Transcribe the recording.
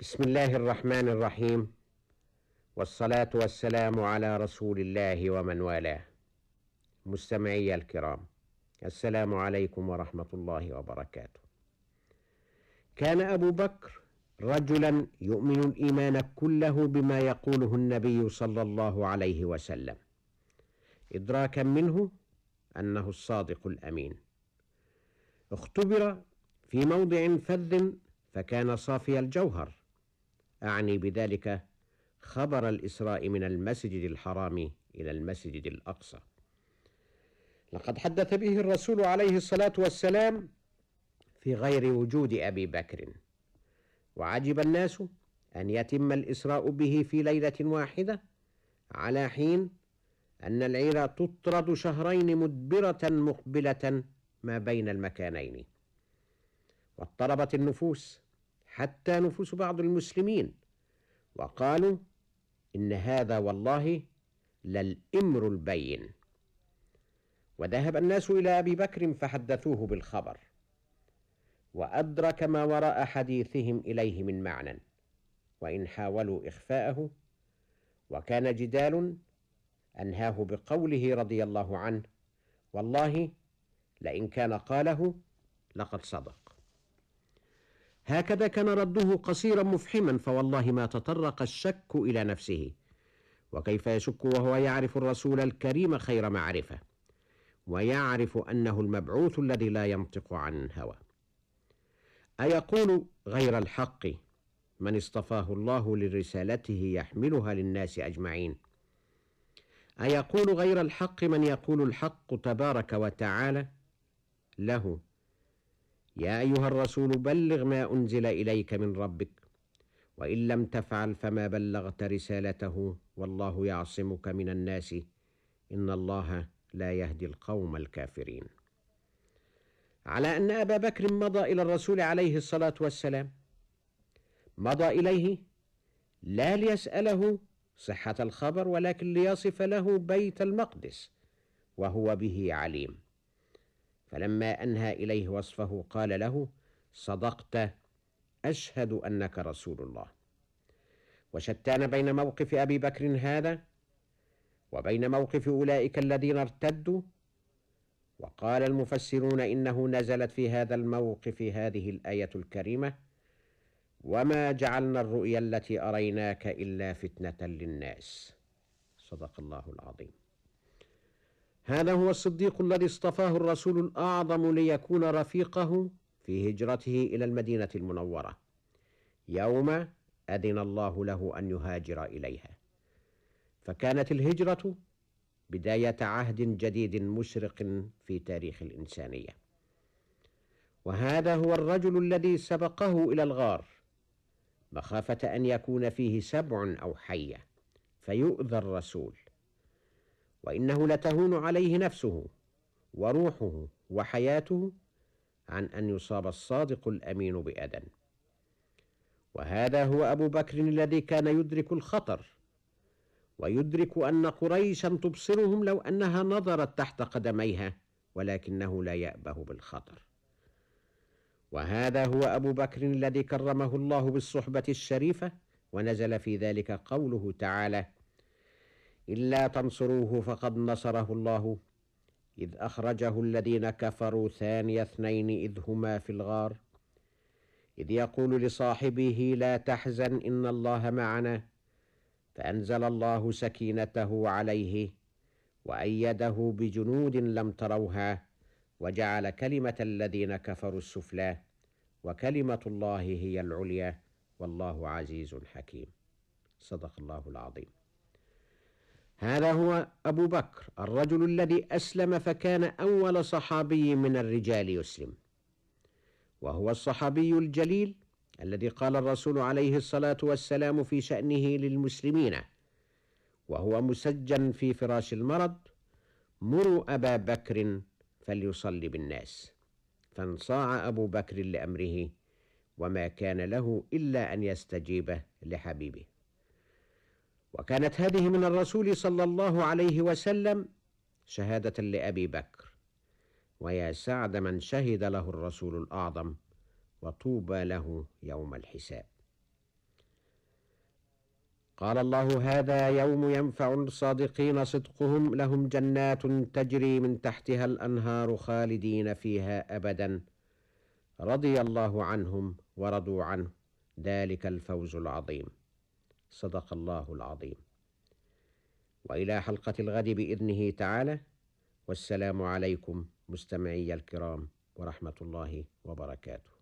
بسم الله الرحمن الرحيم. والصلاة والسلام على رسول الله ومن والاه. مستمعي الكرام السلام عليكم ورحمة الله وبركاته. كان أبو بكر رجلا يؤمن الإيمان كله بما يقوله النبي صلى الله عليه وسلم. إدراكا منه أنه الصادق الأمين. اختبر في موضع فذ فكان صافي الجوهر. أعني بذلك خبر الإسراء من المسجد الحرام إلى المسجد الأقصى. لقد حدث به الرسول عليه الصلاة والسلام في غير وجود أبي بكر. وعجب الناس أن يتم الإسراء به في ليلة واحدة على حين أن العير تطرد شهرين مدبرة مقبلة ما بين المكانين. واضطربت النفوس حتى نفوس بعض المسلمين. وقالوا إن هذا والله للإمر البين. وذهب الناس إلى أبي بكر فحدثوه بالخبر. وأدرك ما وراء حديثهم إليه من معنى. وإن حاولوا إخفاءه وكان جدال أنهاه بقوله رضي الله عنه والله لئن كان قاله لقد صدق. هكذا كان رده قصيرا مفحما فوالله ما تطرق الشك إلى نفسه. وكيف يشك وهو يعرف الرسول الكريم خير معرفة؟ ويعرف أنه المبعوث الذي لا ينطق عن هوى. أيقول غير الحق من اصطفاه الله لرسالته يحملها للناس أجمعين؟ أيقول غير الحق من يقول الحق تبارك وتعالى له يا أيها الرسول بلغ ما أنزل إليك من ربك وإن لم تفعل فما بلغت رسالته والله يعصمك من الناس. إن الله لا يهدي القوم الكافرين. على أن أبا بكر مضى إلى الرسول عليه الصلاة والسلام. مضى إليه لا ليسأله صحة الخبر ولكن ليصف له بيت المقدس وهو به عليم. فلما أنهى إليه وصفه قال له صدقت أشهد أنك رسول الله. وشتان بين موقف أبي بكر هذا وبين موقف أولئك الذين ارتدوا وقال المفسرون إنه نزلت في هذا الموقف هذه الآية الكريمة وما جعلنا الرؤيا التي أريناك إلا فتنة للناس. صدق الله العظيم. هذا هو الصديق الذي اصطفاه الرسول الأعظم ليكون رفيقه في هجرته إلى المدينة المنورة. يوم أذن الله له أن يهاجر إليها. فكانت الهجرة بداية عهد جديد مشرق في تاريخ الإنسانية. وهذا هو الرجل الذي سبقه إلى الغار. مخافة أن يكون فيه سبع أو حية. فيؤذى الرسول. وإنه لتهون عليه نفسه وروحه وحياته عن أن يصاب الصادق الأمين بأذى. وهذا هو أبو بكر الذي كان يدرك الخطر ويدرك أن قريشا تبصرهم لو أنها نظرت تحت قدميها ولكنه لا يأبه بالخطر. وهذا هو أبو بكر الذي كرمه الله بالصحبة الشريفة ونزل في ذلك قوله تعالى إلا تنصروه فقد نصره الله. إذ أخرجه الذين كفروا ثاني اثنين إذ هما في الغار. إذ يقول لصاحبه لا تحزن إن الله معنا. فأنزل الله سكينته عليه وأيده بجنود لم تروها وجعل كلمة الذين كفروا السفلى وكلمة الله هي العليا. والله عزيز حكيم. صدق الله العظيم. هذا هو أبو بكر الرجل الذي أسلم فكان أول صحابي من الرجال يسلم. وهو الصحابي الجليل الذي قال الرسول عليه الصلاة والسلام في شأنه للمسلمين. وهو مسجن في فراش المرض مروا أبا بكر فليصلي بالناس. فانصاع أبو بكر لأمره وما كان له إلا أن يستجيب لحبيبه. وكانت هذه من الرسول صلى الله عليه وسلم شهادة لأبي بكر. ويا سعد من شهد له الرسول الأعظم وطوبى له يوم الحساب. قال الله هذا يوم ينفع الصادقين صدقهم لهم جنات تجري من تحتها الأنهار خالدين فيها ابدا. رضي الله عنهم ورضوا عنه. ذلك الفوز العظيم. صدق الله العظيم. وإلى حلقة الغد بإذنه تعالى والسلام عليكم مستمعي الكرام ورحمة الله وبركاته.